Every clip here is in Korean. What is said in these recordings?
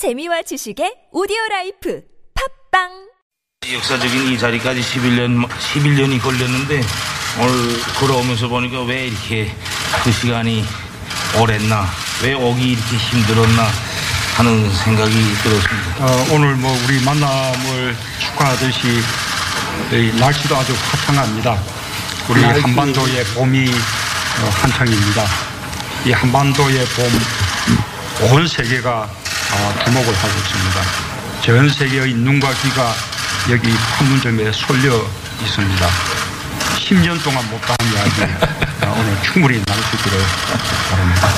재미와 지식의 오디오 life 팟빵 역사적인 이 자리까지 11년, 11년이 걸렸는데 오늘 걸어오면서 보니까 왜 이렇게 그 시간이 오랬나, 왜 오기 이렇게 힘들었나 하는 생각이 들었습니다. 어, 오늘 뭐 우리 만남을 축하하듯이 이 날씨도 아주 화창합니다. 우리 한반도의 봄이 어, 한창입니다. 이 한반도의 봄, 온 세계가 어, 주목을 하고 있습니다. 전 세계의 눈과 귀가 여기 판문점에 쏠려 있습니다. 10년 동안 못다한 이야기 어, 오늘 충분히 나눌 수 있기를 바랍니다.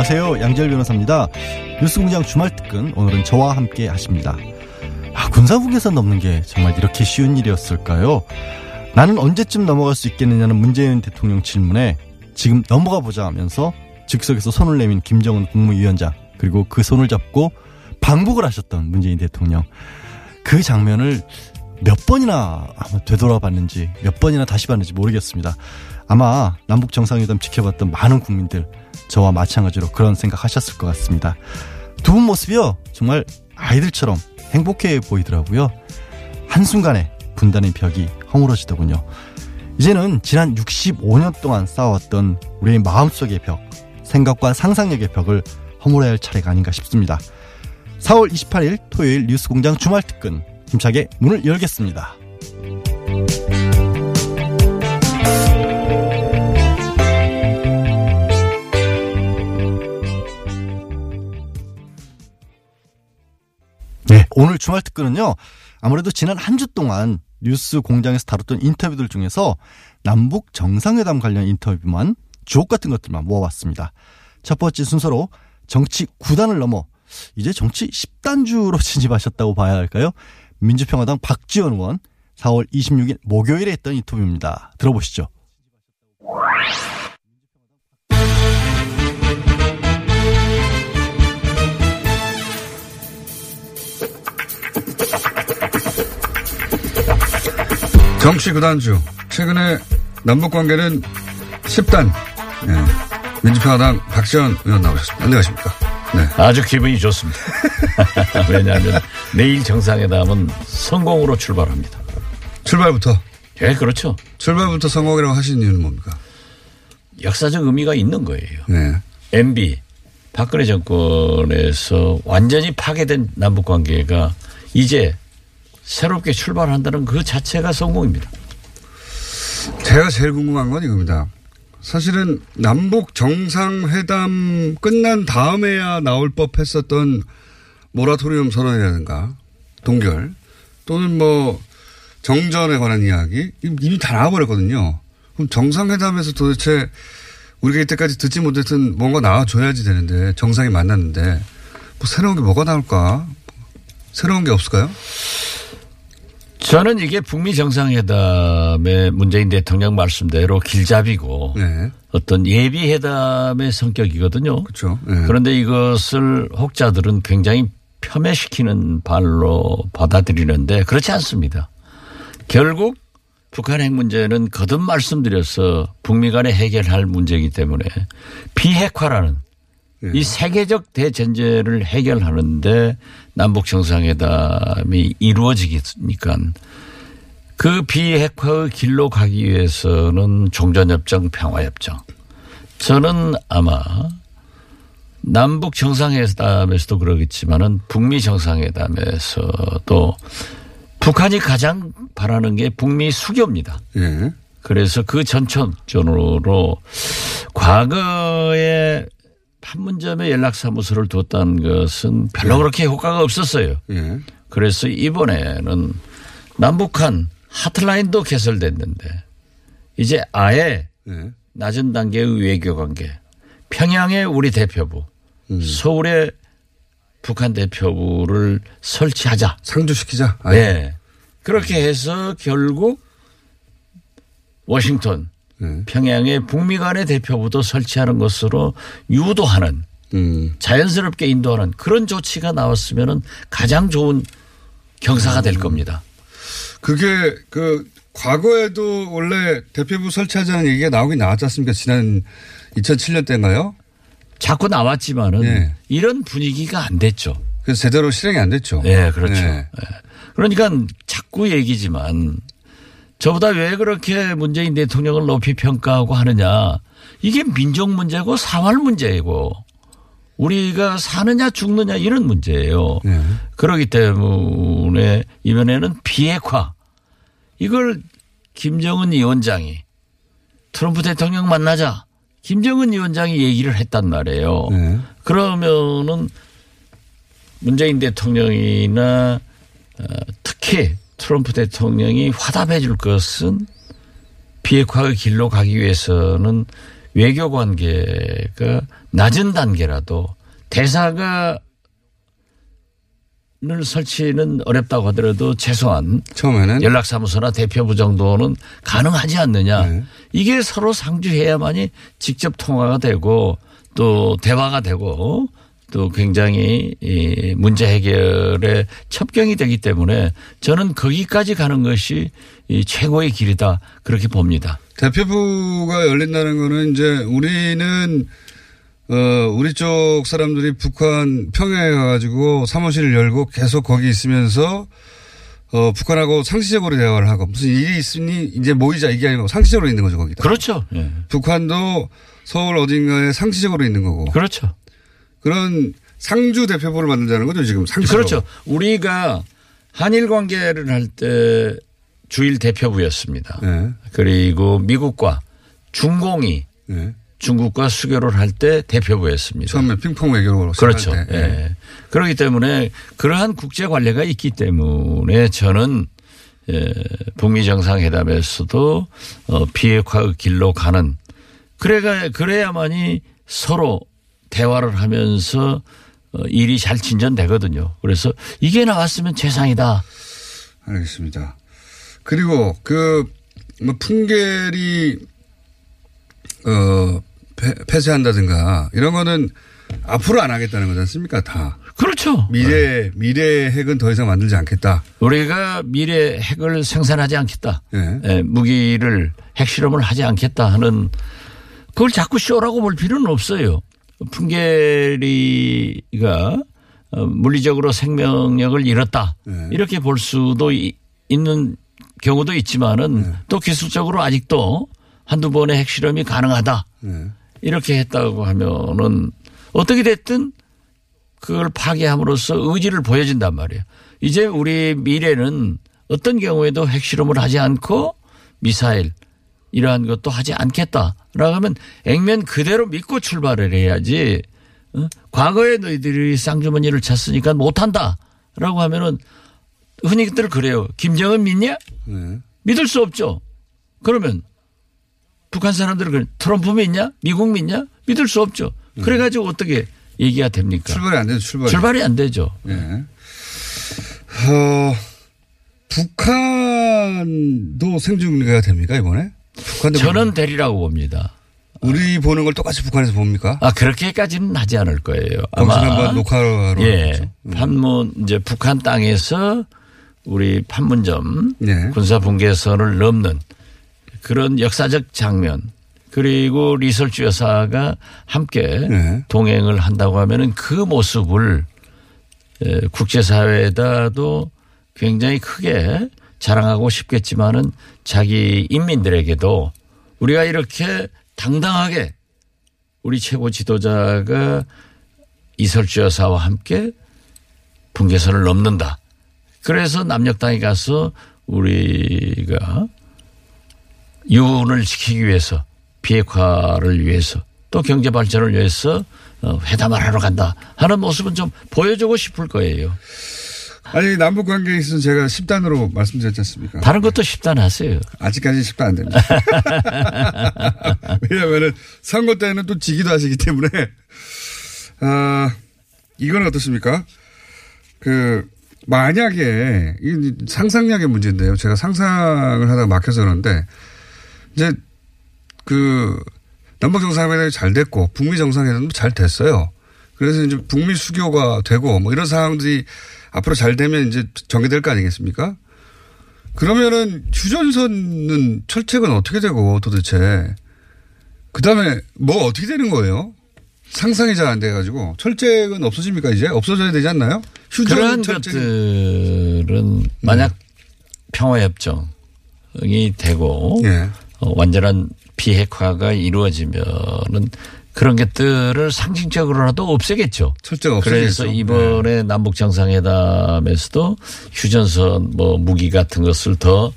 안녕하세요. 양재열 변호사입니다. 뉴스공장 주말 특근 오늘은 저와 함께 하십니다. 아, 군사국에서 넘는 게 정말 이렇게 쉬운 일이었을까요? 나는 언제쯤 넘어갈 수 있겠느냐는 문재인 대통령 질문에 지금 넘어가 보자 하면서 즉석에서 손을 내민 김정은 국무위원장 그리고 그 손을 잡고 방북을 하셨던 문재인 대통령 그 장면을 몇 번이나 되돌아봤는지 몇 번이나 다시 봤는지 모르겠습니다. 아마 남북 정상회담 지켜봤던 많은 국민들 저와 마찬가지로 그런 생각하셨을 것 같습니다. 두 분 모습이요 정말 아이들처럼 행복해 보이더라고요. 한순간에 분단의 벽이 허물어지더군요. 이제는 지난 65년 동안 쌓아왔던 우리의 마음속의 벽, 생각과 상상력의 벽을 허물어야 할 차례가 아닌가 싶습니다. 4월 28일 토요일 뉴스공장 주말 특근 힘차게 문을 열겠습니다. 네, 오늘 주말 특근은요. 아무래도 지난 한 주 동안 뉴스 공장에서 다뤘던 인터뷰들 중에서 남북 정상회담 관련 인터뷰만 주옥 같은 것들만 모아봤습니다. 첫 번째 순서로 정치 9단을 넘어 이제 정치 10단주로 진입하셨다고 봐야 할까요? 민주평화당 박지원 의원 4월 26일 목요일에 했던 인터뷰입니다. 들어보시죠. 정치 구단주 최근에 남북 관계는 10단 네. 민주평화당 박지원 의원 나오셨습니다. 안녕하십니까? 네. 아주 기분이 좋습니다. 왜냐하면 내일 정상회담은 성공으로 출발합니다. 출발부터 예, 그렇죠. 출발부터 성공이라고 하신 이유는 뭡니까? 역사적 의미가 있는 거예요. 네. MB 박근혜 정권에서 완전히 파괴된 남북 관계가 이제 새롭게 출발한다는 그 자체가 성공입니다. 제가 제일 궁금한 건 이겁니다. 사실은 남북 정상회담 끝난 다음에야 나올 법 했었던 모라토리움 선언이라든가 동결 또는 뭐 정전에 관한 이야기 이미 다 나와버렸거든요. 그럼 정상회담에서 도대체 우리가 이때까지 듣지 못했던 뭔가 나와줘야지 되는데 정상이 만났는데 뭐 새로운 게 뭐가 나올까? 새로운 게 없을까요? 저는 이게 북미 정상회담의 문재인 대통령 말씀대로 길잡이고 네. 어떤 예비 회담의 성격이거든요. 그렇죠. 네. 그런데 이것을 혹자들은 굉장히 폄훼시키는 발로 받아들이는데 그렇지 않습니다. 결국 북한 핵 문제는 거듭 말씀드려서 북미 간에 해결할 문제이기 때문에 비핵화라는 네. 이 세계적 대전제를 해결하는데 남북 정상회담이 이루어지니까 그 비핵화의 길로 가기 위해서는 종전협정, 평화협정. 저는 아마 남북 정상회담에서도 그러겠지만은 북미 정상회담에서도 북한이 가장 바라는 게 북미 수교입니다. 예. 그래서 그 전초전으로 과거에 판문점에 연락사무소를 뒀다는 것은 별로 그렇게 효과가 없었어요. 예. 그래서 이번에는 남북한 하트라인도 개설됐는데 이제 아예 예. 낮은 단계의 외교 관계 평양에 우리 대표부 서울에 북한 대표부를 설치하자. 상주시키자. 아예. 네. 그렇게 해서 결국 워싱턴 네. 평양에 북미 간의 대표부도 설치하는 것으로 유도하는 음. 자연스럽게 인도하는 그런 조치가 나왔으면은 가장 좋은 경사가 될 겁니다. 그게 그 과거에도 원래 대표부 설치하자는 얘기가 나오긴 나왔지 않습니까? 지난 2007년 때인가요? 자꾸 나왔지만은 예. 이런 분위기가 안 됐죠. 그래서 제대로 실행이 안 됐죠. 예, 그렇죠. 예. 예. 그러니까 자꾸 얘기지만 저보다 왜 그렇게 문재인 대통령을 높이 평가하고 하느냐. 이게 민족 문제고 사활 문제이고 우리가 사느냐 죽느냐 이런 문제예요. 예. 그렇기 때문에 이번에는 비핵화 이걸 김정은 위원장이 트럼프 대통령 만나자 김정은 위원장이 얘기를 했단 말이에요. 네. 그러면은 문재인 대통령이나 어, 특히 트럼프 대통령이 화답해 줄 것은 비핵화의 길로 가기 위해서는 외교 관계가 낮은 단계라도 대사가 를 설치는 어렵다고 하더라도 최소한 처음에는 연락사무소나 대표부 정도는 가능하지 않느냐. 네. 이게 서로 상주해야만이 직접 통화가 되고 또 대화가 되고 또 굉장히 이 문제 해결에 첩경이 되기 때문에 저는 거기까지 가는 것이 이 최고의 길이다 그렇게 봅니다. 대표부가 열린다는 거는 이제 우리는 어 우리 쪽 사람들이 북한 평양에 가가지고 사무실을 열고 계속 거기 있으면서 어 북한하고 상시적으로 대화를 하고 무슨 일이 있으니 이제 모이자 이게 아니고 상시적으로 있는 거죠 거기다. 그렇죠. 예. 북한도 서울 어딘가에 상시적으로 있는 거고 그렇죠. 그런 상주 대표부를 만들자는 거죠 지금 상시적으로. 그렇죠. 우리가 한일 관계를 할 때 주일 대표부였습니다. 네. 그리고 미국과 중공이 네. 중국과 수교를 할 때 대표부였습니다. 처음에 핑퐁 외교로 그렇죠. 예. 그렇기 때문에 그러한 국제 관례가 있기 때문에 저는 예, 북미 정상회담에서도 어, 비핵화의 길로 가는 그래가 그래야만이 서로 대화를 하면서 어, 일이 잘 진전되거든요. 그래서 이게 나왔으면 최상이다. 알겠습니다. 그리고 그, 뭐, 풍계리, 어, 폐, 폐쇄한다든가 이런 거는 앞으로 안 하겠다는 거지 않습니까? 다. 그렇죠. 미래, 미래 핵은 더 이상 만들지 않겠다. 우리가 미래 핵을 생산하지 않겠다. 예. 예, 무기를 핵실험을 하지 않겠다 하는 그걸 자꾸 쇼라고 볼 필요는 없어요. 풍계리가 어, 물리적으로 생명력을 잃었다. 네. 이렇게 볼 수도 이- 있는 경우도 있지만은 네. 또 기술적으로 아직도 한두 번의 핵실험이 가능하다. 네. 이렇게 했다고 하면은 어떻게 됐든 그걸 파괴함으로써 의지를 보여준단 말이에요. 이제 우리 미래는 어떤 경우에도 핵실험을 하지 않고 미사일 이러한 것도 하지 않겠다라고 하면 액면 그대로 믿고 출발을 해야지 어? 과거에 너희들이 쌍주머니를 찼으니까 못한다라고 하면은 흔히들 그래요. 김정은 믿냐? 네. 믿을 수 없죠. 그러면 북한 사람들은 그래. 트럼프 믿냐? 미국 믿냐? 믿을 수 없죠. 그래가지고 어떻게 얘기가 됩니까? 출발이 안 되죠, 출발이. 출발이 안 되죠. 예. 어, 북한도 생중계가 됩니까, 이번에? 북한도 저는 되리라고 봅니다. 우리 보는 걸 똑같이 북한에서 봅니까? 아 그렇게까지는 하지 않을 거예요. 아마 한번 녹화로 예. 음. 판문 이제 북한 땅에서 우리 판문점 네. 군사 분계선을 넘는 그런 역사적 장면 그리고 리설주 여사가 함께 네. 동행을 한다고 하면은 그 모습을 에, 국제사회에다도 굉장히 크게 자랑하고 싶겠지만은 자기 인민들에게도 우리가 이렇게 당당하게 우리 최고 지도자가 이설주 여사와 함께 분계선을 넘는다. 그래서 남녘땅에 가서 우리가 유운을 지키기 위해서 비핵화를 위해서 또 경제 발전을 위해서 어, 회담을 하러 간다 하는 모습은 좀 보여주고 싶을 거예요. 아니, 남북 관계에 있어서 제가 10단으로 말씀드렸지 않습니까? 다른 것도 쉽단하세요. 아직까지 10단 안 됩니다. 왜냐면은 선거 때는 또 지기도 하시기 때문에, 아, 이건 어떻습니까? 그, 만약에, 이 상상력의 문제인데요. 제가 상상을 하다가 막혀서 그러는데, 이제, 그, 남북 정상회담이 잘 됐고, 북미 정상회담도 잘 됐어요. 그래서 이제 북미 수교가 되고 뭐 이런 상황들이 앞으로 잘 되면 이제 전개될 거 아니겠습니까? 그러면은 휴전선은 철책은 어떻게 되고 도대체 그 다음에 뭐 어떻게 되는 거예요? 상상이 잘 안 돼가지고 철책은 없어집니까 이제 없어져야 되지 않나요? 휴전 그러한 철책 것들은 만약 평화협정이 되고 예. 어, 완전한 비핵화가 이루어지면은 그런 것들을 상징적으로라도 없애겠죠. 철저히 없어지겠죠. 그래서 이번에 남북 정상회담에서도 휴전선 뭐 무기 같은 것을 더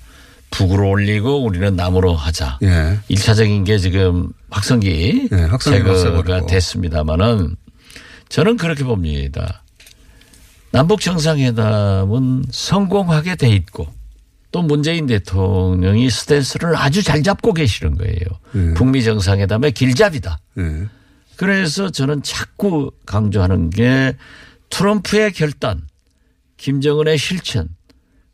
북으로 올리고 우리는 남으로 하자. 예. 일차적인 게 지금 확성기 네, 확성기 제거가. 됐습니다마는 저는 그렇게 봅니다. 남북 정상회담은 성공하게 돼 있고 또 문재인 대통령이 스탠스를 아주 잘 잡고 계시는 거예요. 네. 북미 정상회담의 길잡이다. 예. 그래서 저는 자꾸 강조하는 게 트럼프의 결단, 김정은의 실천,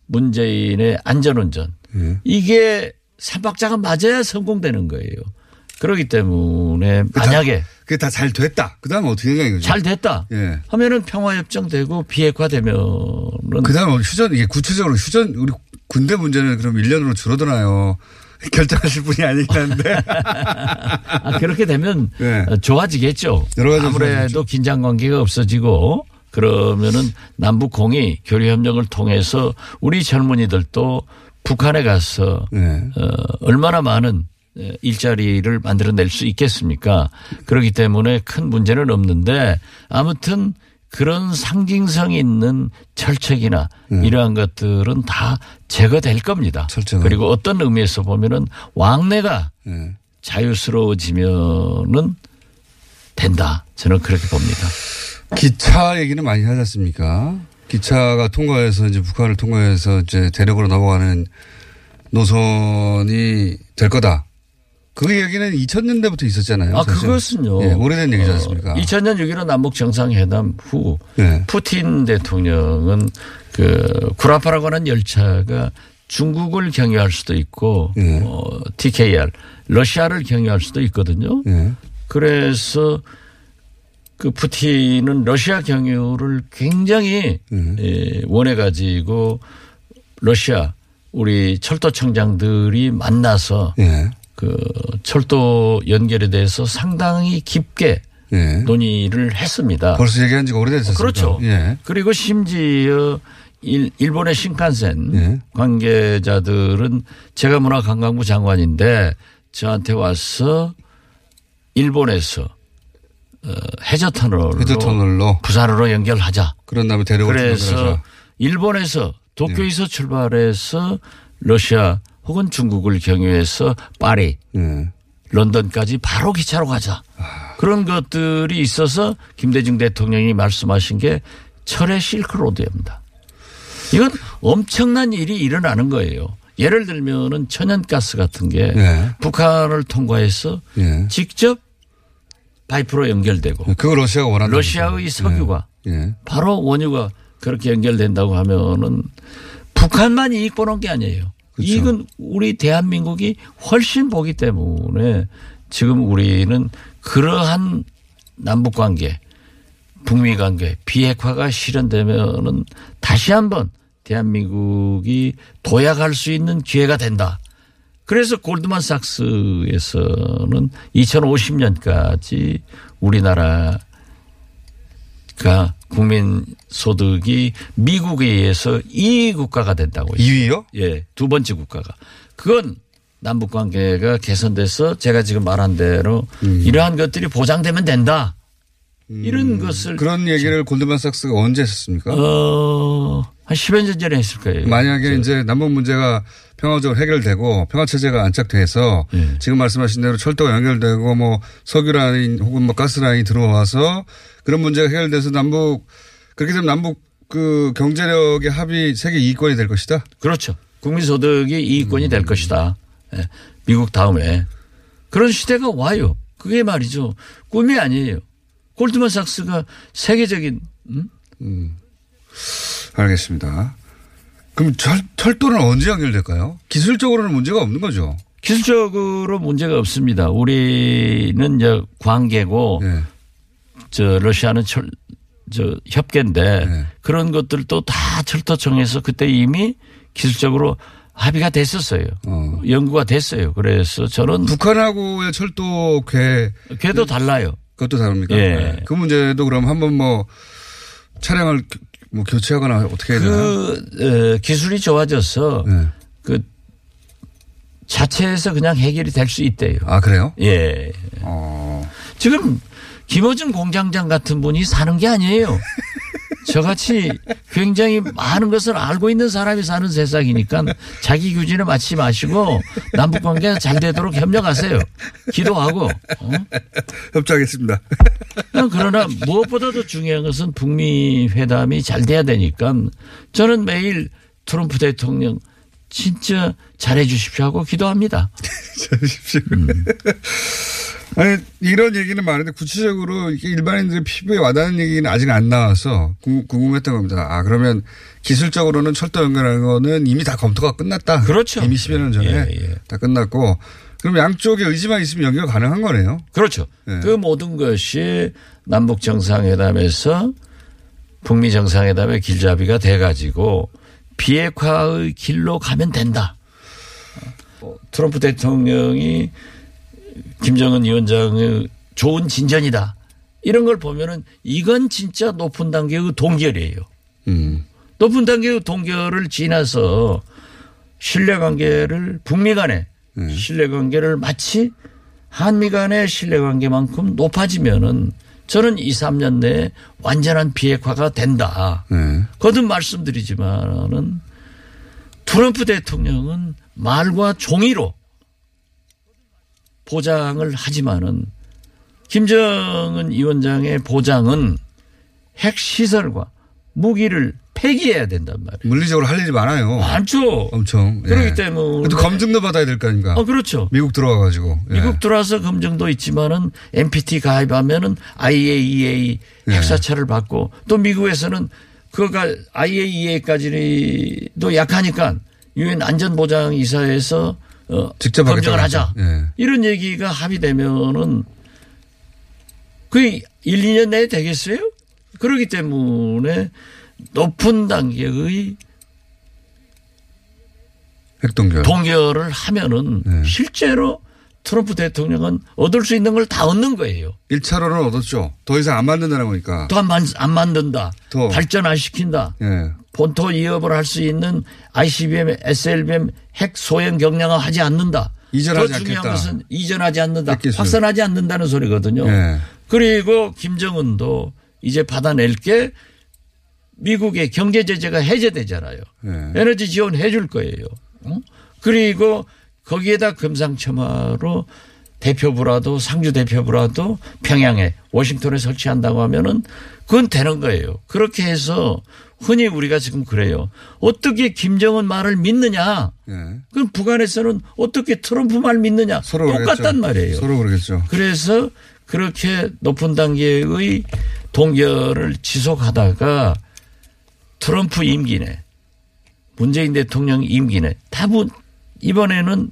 문재인의 안전운전. 예. 이게 삼박자가 맞아야 성공되는 거예요. 그렇기 때문에 만약에 그게 다 잘 됐다. 그 다음에 어떻게 되냐 이거죠. 잘 됐다 예. 하면은 평화협정 되고 비핵화 되면은 그 다음에 휴전, 이게 구체적으로 휴전, 우리 군대 문제는 그럼 1년으로 줄어드나요? 결정하실 분이 아니긴 한데. 아, 그렇게 되면 네. 어, 좋아지겠죠. 여러 가지 아무래도 좋아지겠죠. 긴장 관계가 없어지고 그러면은 남북 공이 교류 협력을 통해서 우리 젊은이들도 북한에 가서 네. 어, 얼마나 많은 에, 일자리를 만들어낼 수 있겠습니까? 그렇기 때문에 큰 문제는 없는데 아무튼 그런 상징성 있는 철책이나 이러한 것들은 다 제거될 겁니다. 네. 철책은. 그리고 어떤 의미에서 보면은 왕래가 예. 자유스러워지면은 된다. 저는 그렇게 봅니다. 기차 얘기는 많이 하지 않습니까? 기차가 통과해서 이제 북한을 통과해서 이제 대륙으로 넘어가는 노선이 될 거다. 그 얘기는 2000년대부터 있었잖아요. 아, 사실. 그것은요. 예, 오래된 얘기지 않습니까? 2000년 6.15 남북 정상회담 후 네. 푸틴 대통령은 그 구라파라고 하는 열차가 중국을 경유할 수도 있고 예. 어, TKR 러시아를 경유할 수도 있거든요. 예. 그래서 그 푸틴은 러시아 경유를 굉장히 음. 예, 원해 가지고 러시아 우리 철도청장들이 만나서 예. 그 철도 연결에 대해서 상당히 깊게 예. 논의를 했습니다. 벌써 얘기한 지가 오래됐었습니다. 그렇죠. 예. 그리고 심지어 일, 일본의 신칸센 예. 관계자들은 제가 문화관광부 장관인데 저한테 와서 일본에서 어, 해저 터널로, 해저 터널로. 부산으로 연결하자. 그런 다음에 대륙을 그래서. 일본에서 도쿄에서 출발해서 러시아 혹은 중국을 경유해서 파리 예. 런던까지 바로 기차로 가자. 그런 것들이 있어서 김대중 대통령이 말씀하신 게 철의 실크로드입니다. 이건 엄청난 일이 일어나는 거예요. 예를 들면은 천연가스 같은 게 네. 북한을 통과해서 예. 직접 파이프로 연결되고 그거 러시아가 원하는 러시아의. 석유가 예. 예. 바로 원유가 그렇게 연결된다고 하면은 북한만 이익 보는 게 아니에요. 그렇죠. 이익은 우리 대한민국이 훨씬 보기 때문에 지금 우리는 그러한 남북 관계, 북미 관계 비핵화가 실현되면은 다시 한번 대한민국이 도약할 수 있는 기회가 된다. 그래서 골드만삭스에서는 2050년까지 우리나라 가 국민 소득이 미국에 의해서 2위 국가가 된다고. 2위요? 예, 두 번째 국가가. 그건 남북 관계가 개선돼서 제가 지금 말한 대로 음. 이러한 것들이 보장되면 된다. 이런 것을 그런 얘기를 골드만삭스가 언제 했었습니까? 어, 한 10여 년 전에 했을 거예요. 만약에 이제 남북 문제가 평화적으로 해결되고 평화 체제가 안착돼서 예. 지금 말씀하신 대로 철도가 연결되고 뭐 석유 라인 혹은 뭐 가스 라인이 들어와서 그런 문제가 해결돼서 남북 그렇게 되면 남북 그 경제력의 합이 세계 2위권이 될 것이다. 그렇죠. 국민 소득이 이익권이 음. 될 것이다. 예, 미국 다음에 그런 시대가 와요. 그게 말이죠. 꿈이 아니에요. 골드만삭스가 세계적인 음? 알겠습니다. 그럼 철, 철도는 언제 연결될까요? 기술적으로는 문제가 없는 거죠. 기술적으로 문제가 없습니다. 우리는 이제 관계고 예. 저 러시아는 철, 저 협계인데 네. 그런 것들도 다 철도청에서 그때 이미 기술적으로 합의가 됐었어요. 어. 연구가 됐어요. 그래서 저는 북한하고의 철도 궤 걔도 달라요. 그것도 다릅니까? 예. 네. 그 문제도 그럼 한번 뭐 차량을 교- 뭐 교체하거나 어떻게 해야 되나? 그 어, 기술이 좋아져서 네. 그 자체에서 그냥 해결이 될 수 있대요. 아 그래요? 예. 어. 지금 김어준 공장장 같은 분이 사는 게 아니에요. 저같이 굉장히 많은 것을 알고 있는 사람이 사는 세상이니까 자기 규진에 맞지 마시고 남북 관계가 잘 되도록 협력하세요. 기도하고. 어? 협조하겠습니다. 그러나 무엇보다도 중요한 것은 북미 회담이 잘 돼야 되니까 저는 매일 트럼프 대통령 진짜 잘해 주십시오 하고 기도합니다. 잘하십시오. 아니 이런 얘기는 많은데 구체적으로 일반인들의 피부에 와닿는 얘기는 아직 안 나와서 궁- 궁금했던 겁니다. 아 그러면 기술적으로는 철도 연결하는 거는 이미 다 검토가 끝났다. 그렇죠. 이미 10여 년 전에 예, 예. 다 끝났고 그럼 양쪽의 의지만 있으면 연결 가능한 거네요. 그렇죠. 네. 그 모든 것이 남북 정상회담에서 북미 정상회담의 길잡이가 돼 가지고 비핵화의 길로 가면 된다. 어, 트럼프 대통령이 김정은 위원장의 좋은 진전이다. 이런 걸 보면은 이건 진짜 높은 단계의 동결이에요. 음. 높은 단계의 동결을 지나서 신뢰관계를 북미 간에 네. 신뢰관계를 마치 한미 간의 신뢰관계만큼 높아지면은 저는 2, 3년 내에 완전한 비핵화가 된다. 네. 거듭 말씀드리지만은 트럼프 대통령은 말과 종이로 보장을 하지만은 김정은 위원장의 보장은 핵 시설과 무기를 폐기해야 된단 말이에요. 물리적으로 할 일이 많아요. 많죠. 엄청. 예. 그렇기 때문에. 또 검증도 받아야 될 거 아닙니까? 어, 그렇죠. 미국 들어와가지고. 예. 미국 들어와서 검증도 있지만은 NPT 가입하면은 IAEA 예. 핵사찰을 받고 또 미국에서는 그가 IAEA까지도 약하니까 유엔 안전보장이사에서 어, 직접 검증을 하자. 예. 이런 얘기가 합의되면은 그게 1, 2년 내에 되겠어요? 그렇기 때문에 높은 단계의 핵동결. 동결을 하면은 네. 실제로 트럼프 대통령은 얻을 수 있는 걸 다 얻는 거예요. 1차로는 얻었죠. 더 이상 안 거니까. 또안안 만든다. 더. 발전 안 시킨다. 예. 본토 이업을 할 수 있는 ICBM, SLBM 핵 소형 경량화 하지 않는다. 이전하지 더 중요한 않겠다. 것은 이전하지 않는다. 핵기술. 확산하지 않는다는 소리거든요. 예. 그리고 김정은도 이제 받아낼 게 미국의 경제 제재가 해제되잖아요. 예. 에너지 지원 해 줄 거예요. 어? 그리고 거기에다 금상첨화로 대표부라도 상주 대표부라도 평양에 워싱턴에 설치한다고 하면은 그건 되는 거예요. 그렇게 해서 흔히 우리가 지금 그래요. 어떻게 김정은 말을 믿느냐? 예. 그럼 북한에서는 어떻게 트럼프 말 믿느냐? 서로 똑같단 그러겠죠. 말이에요. 서로 그러겠죠. 그래서 그렇게 높은 단계의 동결을 지속하다가 트럼프 임기 내 문재인 대통령 임기 내 다분 이번에는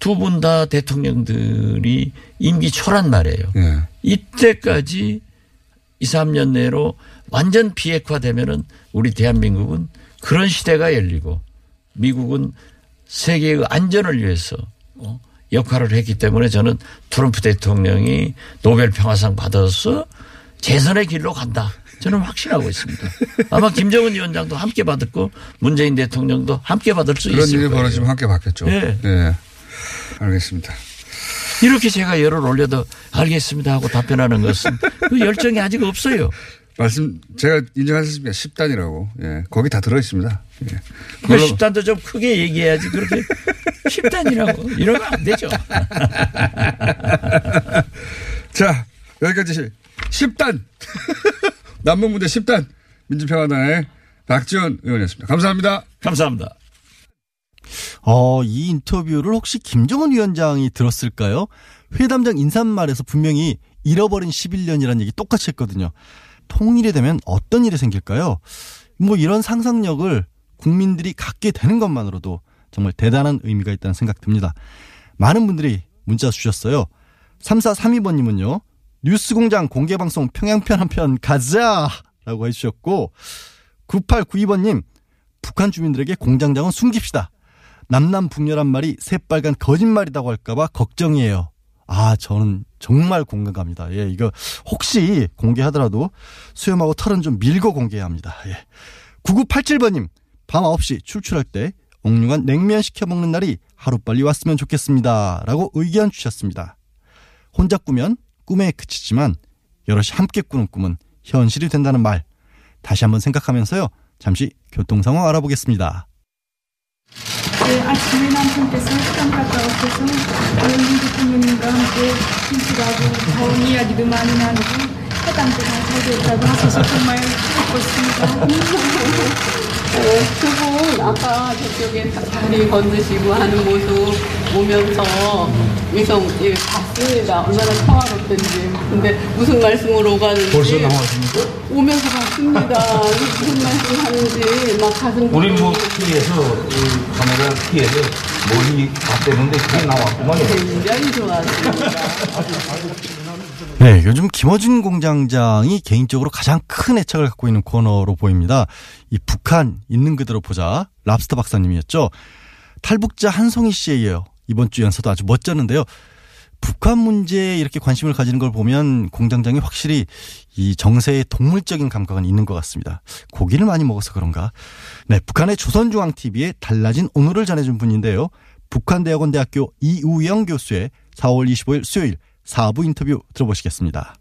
두 분 다 대통령들이 임기 초란 말이에요. 예. 이때까지 2, 3년 내로 완전 비핵화되면은 우리 대한민국은 그런 시대가 열리고 미국은 세계의 안전을 위해서 어, 역할을 했기 때문에 저는 트럼프 대통령이 노벨 평화상 받아서 재선의 길로 간다. 저는 확신하고 있습니다. 아마 김정은 위원장도 함께 받았고 문재인 대통령도 함께 받을 수 그런 있을 일이 거예요. 벌어지면 함께 받겠죠. 예. 예. 알겠습니다. 이렇게 제가 열을 올려도 알겠습니다 하고 답변하는 것은 그 열정이 아직 없어요. 말씀, 제가 인정하셨습니다. 10단이라고. 예. 거기 다 들어 있습니다. 예. 그 물론 10단도 좀 크게 얘기해야지 그렇게 10단이라고 이러면 안 되죠. 자, 여기까지 10단. 남북 문제 10단. 민주평화당의 박지원 의원이었습니다. 감사합니다. 감사합니다. 어, 이 인터뷰를 혹시 김정은 위원장이 들었을까요? 회담장 인사말에서 분명히 잃어버린 11년이라는 얘기 똑같이 했거든요. 통일이 되면 어떤 일이 생길까요? 뭐 이런 상상력을 국민들이 갖게 되는 것만으로도 정말 대단한 의미가 있다는 생각 듭니다. 많은 분들이 문자 주셨어요. 3432번님은요. 뉴스공장 공개방송 평양편 한 편 가자! 라고 해주셨고, 9892번님, 북한 주민들에게 공장장은 숨깁시다. 남남 북녀란 말이 새빨간 거짓말이라고 할까봐 걱정이에요. 아, 저는 정말 공감합니다. 예, 이거 혹시 공개하더라도 수염하고 털은 좀 밀고 공개해야 합니다. 예. 9987번님, 밤 9시 출출할 때 옥류관 냉면 시켜 먹는 날이 하루빨리 왔으면 좋겠습니다. 라고 의견 주셨습니다. 혼자 꾸면 꿈에 그치지만 여럿이 함께 꾸는 꿈은 현실이 된다는 말 다시 한번 생각하면서요. 잠시 교통 상황 알아보겠습니다. 네, 아침에 남편께서 시장 갔다 오셔서 오윤 대통 해당도 다잘 됐다고 하셔서 정말 기뻤습니다. 두분 아까 저쪽에 다리 건드시고 하는 모습 보면서 위성 예, 봤습니다. 얼마나 평화롭던지. 근데 무슨 말씀으로 오가는지 벌써 나왔습니까? 오면서 봤습니다. 무슨 말씀 하는지 막 가슴 우리 뭐 피해서 이 카메라 피해서 멀리 봤대는데 그게 나왔구만요. 굉장히 좋았습니다. 네, 요즘 김어준 공장장이 개인적으로 가장 큰 애착을 갖고 있는 코너로 보입니다. 이 북한 있는 그대로 보자 랍스터 박사님이었죠. 탈북자 한송이 씨에 이어 이번 주 연서도 아주 멋졌는데요. 북한 문제에 이렇게 관심을 가지는 걸 보면 공장장이 확실히 이 정세의 동물적인 감각은 있는 것 같습니다. 고기를 많이 먹어서 그런가. 네, 북한의 조선중앙TV에 달라진 오늘을 전해준 분인데요. 북한대학원대학교 이우영 교수의 4월 25일 수요일 4부 인터뷰 들어보시겠습니다.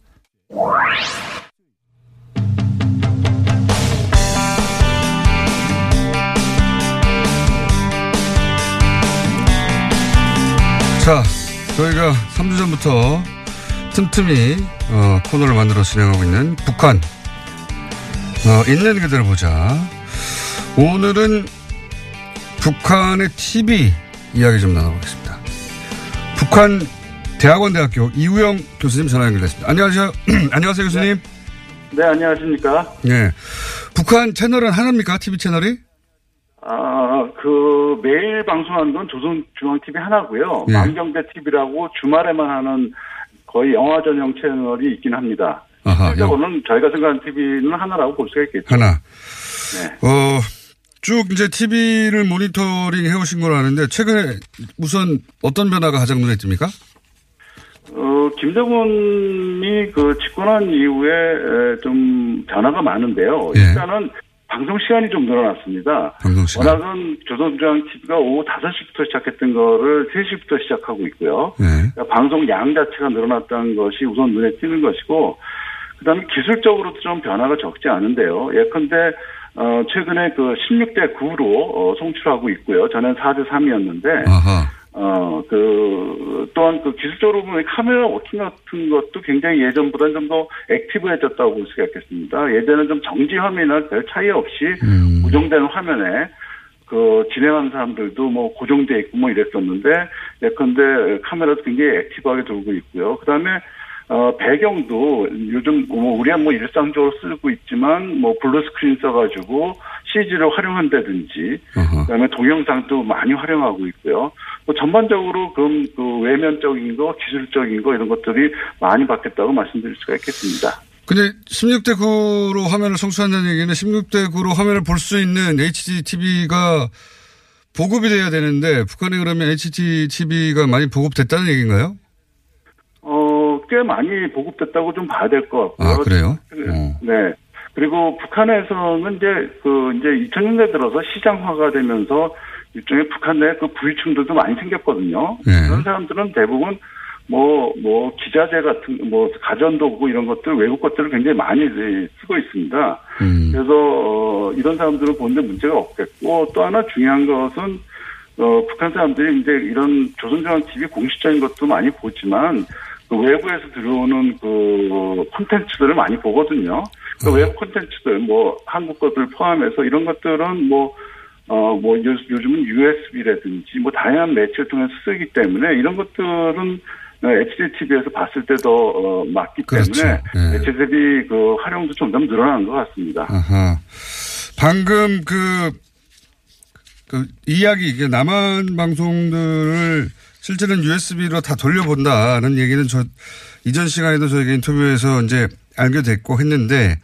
자, 저희가 3주 전부터 틈틈이 어, 코너를 만들어 진행하고 있는 북한 어, 있는 그대로 보자. 오늘은 북한의 TV 이야기 좀 나눠보겠습니다. 북한 대학원대학교 이우영 교수님 전화 연결됐습니다. 안녕하세요. 안녕하세요, 교수님. 네, 안녕하십니까. 네. 북한 채널은 하나입니까? TV 채널이? 아, 그, 매일 방송하는 건 조선중앙TV 하나고요. 예. 망경대 TV라고 주말에만 하는 거의 영화 전용 채널이 있긴 합니다. 아하, 실제로는 저희가 생각하는 TV는 하나라고 볼 수가 있겠죠. 하나. 네. 어, 쭉 이제 TV를 모니터링 해오신 걸 아는데, 최근에 우선 어떤 변화가 가장 눈에 띕니까? 어, 김정은이 그 집권한 이후에 에, 좀 변화가 많은데요. 예. 일단은 방송 시간이 좀 늘어났습니다. 방송 시간. 워낙은 조선중앙TV가 오후 5시부터 시작했던 거를 3시부터 시작하고 있고요. 네. 그러니까 방송 양 자체가 늘어났다는 것이 우선 눈에 띄는 것이고, 그 다음에 기술적으로도 좀 변화가 적지 않은데요. 예컨대, 어, 최근에 그 16대 9로 어, 송출하고 있고요. 전엔 4대 3이었는데, 아하. 어, 그, 또한 그 기술적으로 보면 카메라 워킹 같은 것도 굉장히 예전보다는 좀 더 active해졌다고 볼 수가 있겠습니다. 예전에는 좀 정지 화면이나 별 차이 없이 음. 고정된 화면에 그 진행하는 사람들도 뭐 고정돼 있고 뭐 이랬었는데 예컨대 카메라도 굉장히 active하게 돌고 있고요. 그 다음에 어, 배경도 요즘 뭐 우리야 뭐 일상적으로 쓰고 있지만 뭐 블루 스크린 써가지고 CG를 활용한다든지. 그다음에 동영상도 많이 활용하고 있고요. 뭐 전반적으로 그럼 그 외면적인 거, 기술적인 거 이런 것들이 많이 바뀌었다고 말씀드릴 수가 있겠습니다. 근데 16대 9로 화면을 송출한다는 얘기는 16대 9로 화면을 볼 수 있는 HDTV가 보급이 돼야 되는데 북한에 그러면 HDTV가 많이 보급됐다는 얘기인가요? 어, 꽤 많이 보급됐다고 좀 봐야 될 것 같고요. 아, 그래요? 어. 네. 그리고 북한에서는 이제 그 이제 2000년대 들어서 시장화가 되면서 일종의 북한 내 그 부유층들도 많이 생겼거든요. 네. 그런 사람들은 대부분 뭐, 뭐, 기자재 같은, 뭐, 가전도구 이런 것들, 외국 것들을 굉장히 많이 쓰고 있습니다. 음. 그래서, 어, 이런 사람들은 보는데 문제가 없겠고, 또 하나 중요한 것은, 어, 북한 사람들이 이제 이런 조선중앙TV 공식적인 것도 많이 보지만, 그 외부에서 들어오는 그 콘텐츠들을 많이 보거든요. 그 음. 외부 콘텐츠들, 뭐, 한국 것들 포함해서 이런 것들은 뭐, 어, 뭐, 요, 요즘은 USB라든지 뭐, 다양한 매체를 통해서 쓰기 때문에 이런 것들은 HDTV에서 봤을 때도 어, 맞기 그렇죠. 때문에 네. HDTV 그 활용도 점점 늘어나는 것 같습니다. 아하. 방금 그, 그 이야기, 이게 남한 방송들을 실제는 USB로 다 돌려본다는 얘기는 저 이전 시간에도 저희가 인터뷰에서 이제 알게 됐고 했는데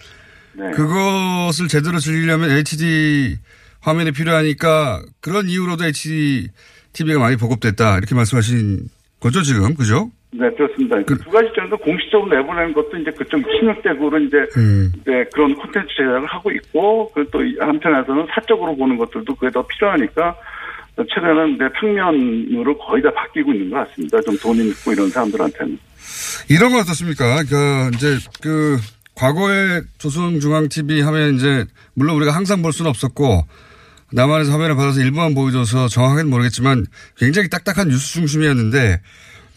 네. 그것을 제대로 즐기려면 HD 화면이 필요하니까 그런 이유로도 HD TV가 많이 보급됐다 이렇게 말씀하신 거죠 지금 그죠? 네, 그렇습니다. 그 두 가지 정도 공식적으로 내보내는 것도 이제 그쪽 침략적으로 이제, 음. 이제 그런 콘텐츠 제작을 하고 있고, 그리고 또 한편에서는 사적으로 보는 것들도 그게 더 필요하니까 최근에는 이제 평면으로 거의 다 바뀌고 있는 것 같습니다. 좀 돈이 있고 이런 사람들한테는. 이런 건 어떻습니까? 그 이제 그 과거에 조선중앙TV 하면 이제 물론 우리가 항상 볼 수는 없었고 남한에서 화면을 받아서 일부만 보여줘서 정확하게는 모르겠지만 굉장히 딱딱한 뉴스 중심이었는데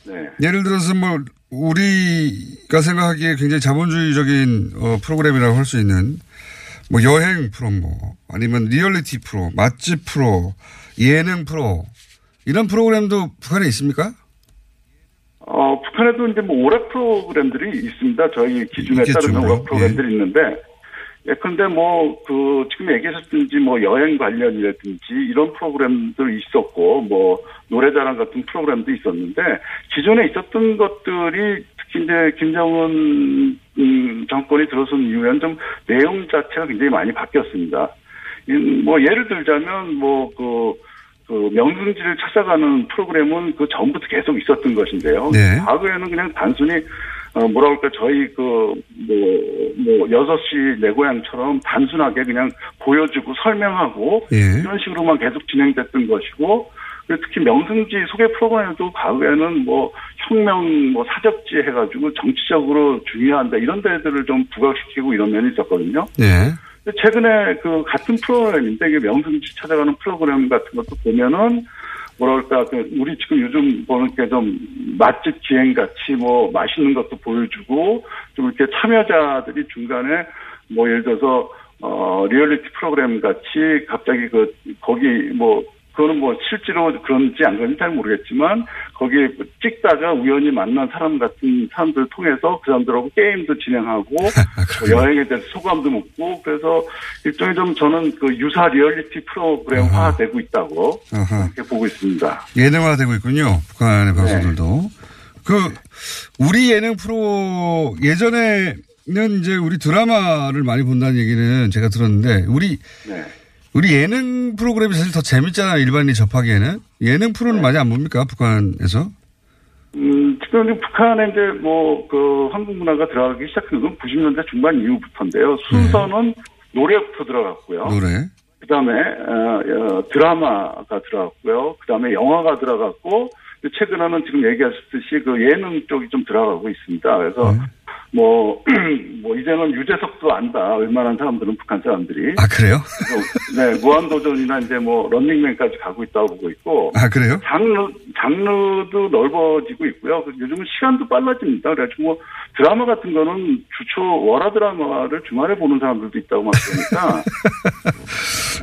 네. 예를 들어서 뭐 우리가 생각하기에 굉장히 자본주의적인 어, 프로그램이라고 할 수 있는 뭐 여행 프로 뭐 아니면 리얼리티 프로, 맛집 프로, 예능 프로 이런 프로그램도 북한에 있습니까? 어, 북한에도 이제 뭐 오락 프로그램들이 있습니다. 저희 기준에 따르면 물론. 오락 프로그램들이 있는데, 예컨대 뭐, 그, 지금 얘기하셨듯이 뭐 여행 관련이라든지 이런 프로그램도 있었고, 뭐, 노래자랑 같은 프로그램도 있었는데, 기존에 있었던 것들이 이제 김정은, 음, 정권이 들어선 이후에는 좀 내용 자체가 굉장히 많이 바뀌었습니다. 음, 뭐, 예를 들자면 뭐, 그, 그 명승지를 찾아가는 프로그램은 그 전부터 계속 있었던 것인데요. 네. 과거에는 그냥 단순히 어 뭐라 그럴까 저희 그뭐뭐 여섯 시 내 고향처럼 단순하게 그냥 보여주고 설명하고 예. 이런 식으로만 계속 진행됐던 것이고 특히 명승지 소개 프로그램에도 과거에는 뭐 혁명 뭐 사적지 해가지고 정치적으로 중요한다 이런 데들을 좀 부각시키고 이런 면이 있었거든요. 네. 근데 최근에 그 같은 프로그램인데 이게 명승지 찾아가는 프로그램 같은 것도 보면은 뭐랄까 그 우리 지금 요즘 보는 게 좀 맛집 기행 같이 뭐 맛있는 것도 보여주고 좀 이렇게 참여자들이 중간에 뭐 예를 들어서 어 리얼리티 프로그램 같이 갑자기 그 거기 뭐 그거는 뭐 실제로 그런지 안 그런지 잘 모르겠지만 거기에 찍다가 우연히 만난 사람 같은 사람들 통해서 그 사람들하고 게임도 진행하고 뭐 여행에 대해서 소감도 묻고 그래서 일종의 좀 저는 그 유사 리얼리티 프로그램화 되고 있다고. 이렇게 보고 있습니다. 예능화 되고 있군요. 북한의 방송들도. 그 우리 예능 프로 예전에는 이제 우리 드라마를 많이 본다는 얘기는 제가 들었는데 우리 네. 우리 예능 프로그램이 사실 더 재밌잖아요. 일반인이 접하기에는 예능 프로는 많이 안 봅니까 북한에서? 음, 특별히 북한에 이제 뭐, 그, 한국 문화가 들어가기 시작한 건 90년대 중반 이후부터인데요. 순서는 노래부터 들어갔고요. 노래. 그 다음에, 어, 어, 드라마가 들어갔고요. 그 다음에 영화가 들어갔고, 최근에는 지금 얘기하셨듯이 그 예능 쪽이 좀 들어가고 있습니다. 그래서 뭐, 뭐, 이제는 유재석도 안다. 웬만한 사람들은 북한 사람들이. 아 그래요? 네, 무한도전이나 이제 뭐, 런닝맨까지 가고 있다고 보고 있고. 아 그래요? 장르, 장르도 넓어지고 있고요. 요즘은 시간도 빨라집니다. 그래가지고 뭐 드라마 같은 거는 주초 월화 드라마를 주말에 보는 사람들도 있다고 막 그러니까.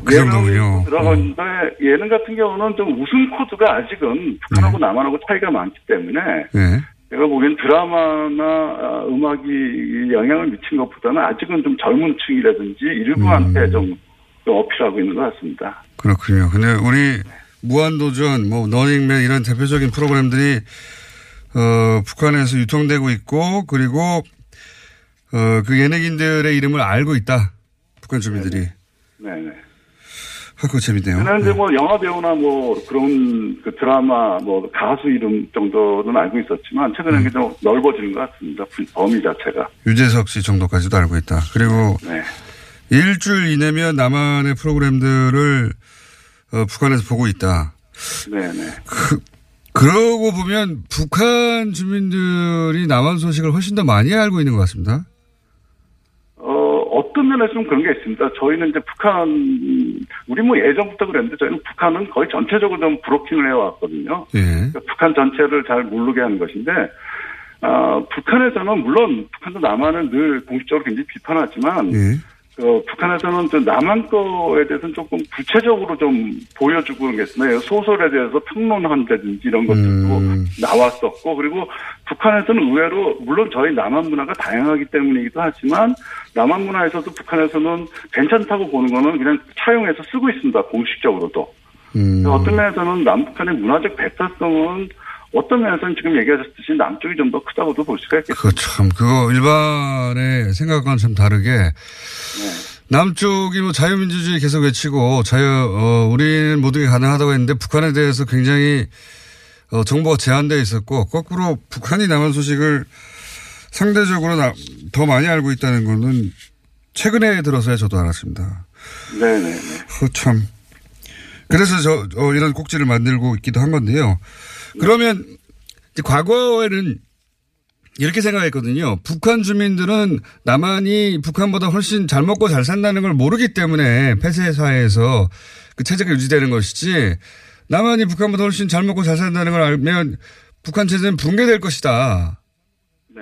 그 정도군요. 들어가는데 예능 같은 경우는 좀 웃음 코드가 아직은 북한하고 남한하고 차이가 많기 때문에 네. 제가 보기엔 드라마나 아, 음악이 영향을 미친 것보다는 아직은 좀 젊은 층이라든지 일부한테 음. 좀, 좀 어필하고 있는 것 같습니다. 그렇군요. 근데 우리 무한도전, 뭐 러닝맨 이런 대표적인 프로그램들이 어, 북한에서 유통되고 있고 그리고 어, 그 예능인들의 이름을 알고 있다. 북한 주민들이. 네네. 아, 그거 재밌네요. 그냥 이제 뭐 영화 배우나 뭐 그런 그 드라마 뭐 가수 이름 정도는 알고 있었지만 최근에 음. 이게 좀 넓어지는 것 같습니다. 범위 자체가. 유재석 씨 정도까지도 알고 있다. 그리고 네. 일주일 이내면 남한의 프로그램들을 어, 북한에서 보고 있다. 네네. 그, 그러고 보면 북한 주민들이 남한 소식을 훨씬 더 많이 알고 있는 것 같습니다. 어, 면에서 좀 그런 게 있습니다. 저희는 이제 북한, 우리 뭐 예전부터 그랬는데 저희는 북한은 거의 전체적으로 좀 브로킹을 해왔거든요. 예. 그러니까 북한 전체를 잘 모르게 하는 것인데, 아, 북한에서는 물론 북한도 남한을 늘 공식적으로 굉장히 비판하지만, 예. 그 북한에서는 좀 남한 거에 대해서는 조금 구체적으로 좀 보여주고 있습니다. 소설에 대해서 평론한다든지 이런 것들도 음. 나왔었고 그리고 북한에서는 의외로 물론 저희 남한 문화가 다양하기 때문이기도 하지만 남한 문화에서도 북한에서는 괜찮다고 보는 거는 그냥 차용해서 쓰고 있습니다. 공식적으로도. 음. 어떤 면에서는 남북한의 문화적 배타성은 어떤 면에서는 지금 얘기하셨듯이 남쪽이 좀 더 크다고도 볼 수가 있겠죠. 그 참, 그거 일반의 생각과는 좀 다르게 남쪽이 뭐 자유민주주의 계속 외치고 자유, 어, 우리는 모든 게 가능하다고 했는데 북한에 대해서 굉장히 어, 정보가 제한되어 있었고 거꾸로 북한이 남한 소식을 상대적으로 나- 더 많이 알고 있다는 거는 최근에 들어서야 저도 알았습니다. 네네네. 그 참. 그래서 저, 어, 이런 꼭지를 만들고 있기도 한 건데요. 그러면 과거에는 이렇게 생각했거든요. 북한 주민들은 남한이 북한보다 훨씬 잘 먹고 잘 산다는 걸 모르기 때문에 폐쇄 사회에서 그 체제가 유지되는 것이지 남한이 북한보다 훨씬 잘 먹고 잘 산다는 걸 알면 북한 체제는 붕괴될 것이다. 네.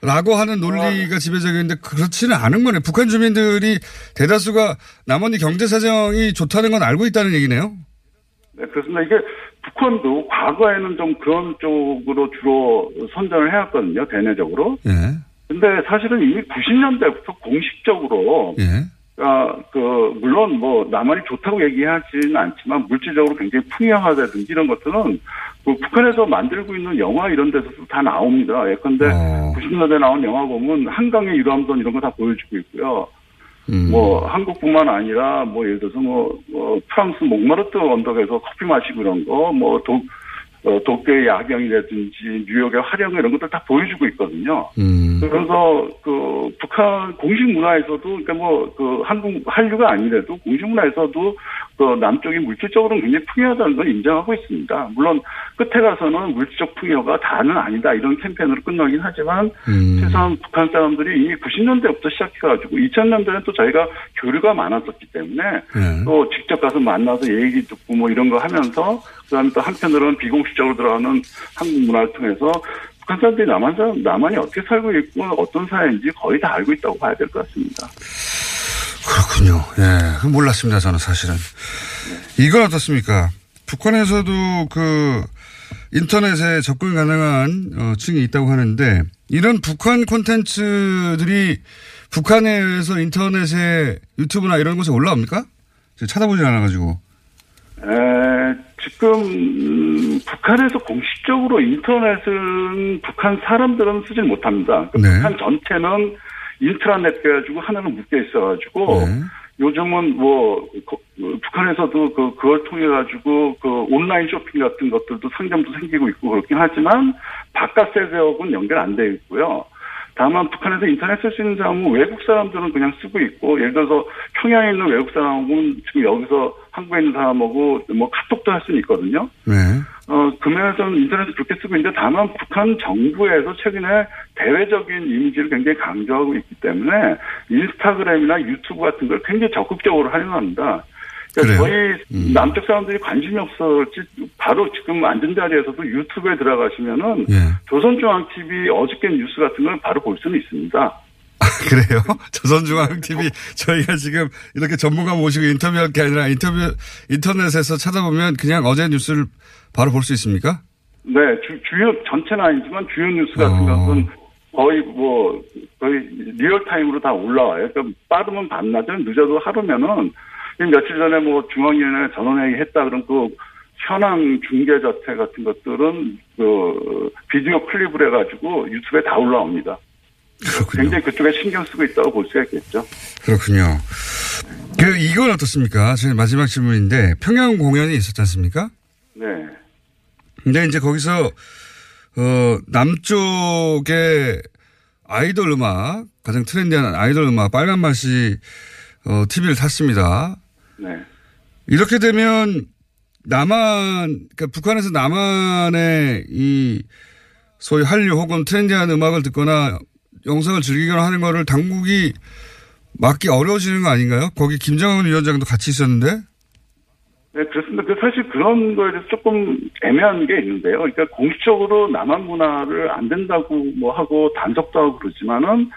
라고 하는 논리가 지배적인데 그렇지는 않은 거네. 북한 주민들이 대다수가 남한이 경제 사정이 좋다는 건 알고 있다는 얘기네요. 네, 그렇습니다. 이게 북한도 과거에는 좀 그런 쪽으로 주로 선전을 해왔거든요, 대내적으로. 예. 근데 사실은 이미 90년대부터 공식적으로, 예. 아, 그, 물론 뭐, 남한이 좋다고 얘기하지는 않지만, 물질적으로 굉장히 풍요하다든지 이런 것들은, 그 북한에서 만들고 있는 영화 이런 데서도 다 나옵니다. 예컨대, 어. 90년대 나온 영화 보면, 한강의 유람선 이런 거 다 보여주고 있고요. 음. 뭐 한국뿐만 아니라 뭐 예를 들어서 뭐, 뭐 프랑스 몽마르트 언덕에서 커피 마시고 이런 거뭐도 어, 도쿄의 야경이라든지 뉴욕의 화령 이런 것들 다 보여주고 있거든요. 음. 그래서 그 북한 공식 문화에서도 그러니까 뭐 그 한국 한류가 아니래도 공식 문화에서도 그 남쪽이 물질적으로는 굉장히 풍요하다는 걸 인정하고 있습니다. 물론 끝에 가서는 물질적 풍요가 다는 아니다 이런 캠페인으로 끝나긴 하지만 음. 최소한 북한 사람들이 이미 90년대부터 시작해가지고 2000년대는 또 저희가 교류가 많았었기 때문에 예. 또 직접 가서 만나서 얘기 듣고 뭐 이런 거 하면서 그다음에 또 한편으로는 비공식적으로 들어가는 한국 문화를 통해서 북한 사람들이 남한 사람 남한이 어떻게 살고 있고 어떤 사회인지 거의 다 알고 있다고 봐야 될 것 같습니다. 그렇군요. 예. 몰랐습니다. 저는 사실은. 이건 어떻습니까? 북한에서도 그 인터넷에 접근 가능한 어, 층이 있다고 하는데 이런 북한 콘텐츠들이 북한에 의해서 인터넷에 유튜브나 이런 곳에 올라옵니까? 제가 찾아보지 않아가지고. 에, 지금 음, 북한에서 공식적으로 인터넷은 북한 사람들은 쓰질 못합니다. 그 네. 북한 전체는 인트라넷 돼가지고 하나로 묶여 있어가지고 네. 요즘은 뭐 거- 그 북한에서도 그 그걸 통해 가지고 그 온라인 쇼핑 같은 것들도 상점도 생기고 있고 그렇긴 하지만 바깥 세계하고는 연결 안 돼 있고요. 다만 북한에서 인터넷 쓸수 있는 사람은 외국 사람들은 그냥 쓰고 있고 예를 들어서 평양에 있는 외국 사람하고는 지금 여기서 한국에 있는 사람하고 뭐 카톡도 할 수는 있거든요. 네. 어, 그 면에서는 인터넷을 그렇게 쓰고 있는데 다만 북한 정부에서 최근에 대외적인 이미지를 굉장히 강조하고 있기 때문에 인스타그램이나 유튜브 같은 걸 굉장히 적극적으로 활용합니다. 그러니까? 저희 남쪽 사람들이 관심이 없었지 바로 지금 앉은 자리에서도 유튜브에 들어가시면은 예. 조선중앙TV 어저께 뉴스 같은 걸 바로 볼 수는 있습니다. 아, 그래요? 조선중앙TV 저희가 지금 이렇게 전문가 모시고 인터뷰할 게 아니라 인터뷰 인터넷에서 찾아보면 그냥 어제 뉴스를 바로 볼 수 있습니까? 네, 주, 주요 전체는 아니지만 주요 뉴스 같은 어. 것은 거의 뭐 거의 real time으로 다 올라와요. 그러니까 빠르면 반나절, 늦어도 하루면은 이 며칠 전에 뭐 중앙위원회 전원회의 했다 그런 그 현황 중계 자체 같은 것들은 그 비디오 클립을 해가지고 유튜브에 다 올라옵니다. 그렇군요. 굉장히 그쪽에 신경 쓰고 있다고 볼 수가 있겠죠. 그렇군요. 그 이건 어떻습니까? 제 마지막 질문인데 평양 공연이 있었지 않습니까? 네. 근데 이제 거기서 어 남쪽의 아이돌 음악 가장 trendy한 아이돌 음악 빨간 맛이 어 TV를 탔습니다. 네. 이렇게 되면 남한 그러니까 북한에서 남한의 이 소위 한류 혹은 trendy한 음악을 듣거나 영상을 즐기거나 하는 거를 당국이 막기 어려워지는 거 아닌가요? 거기 김정은 위원장도 같이 있었는데. 네, 그렇습니다. 그 사실 그런 거에 대해서 조금 애매한 게 있는데요. 그러니까 공식적으로 남한 문화를 안 된다고 뭐 하고 단속도 하고 그러지만은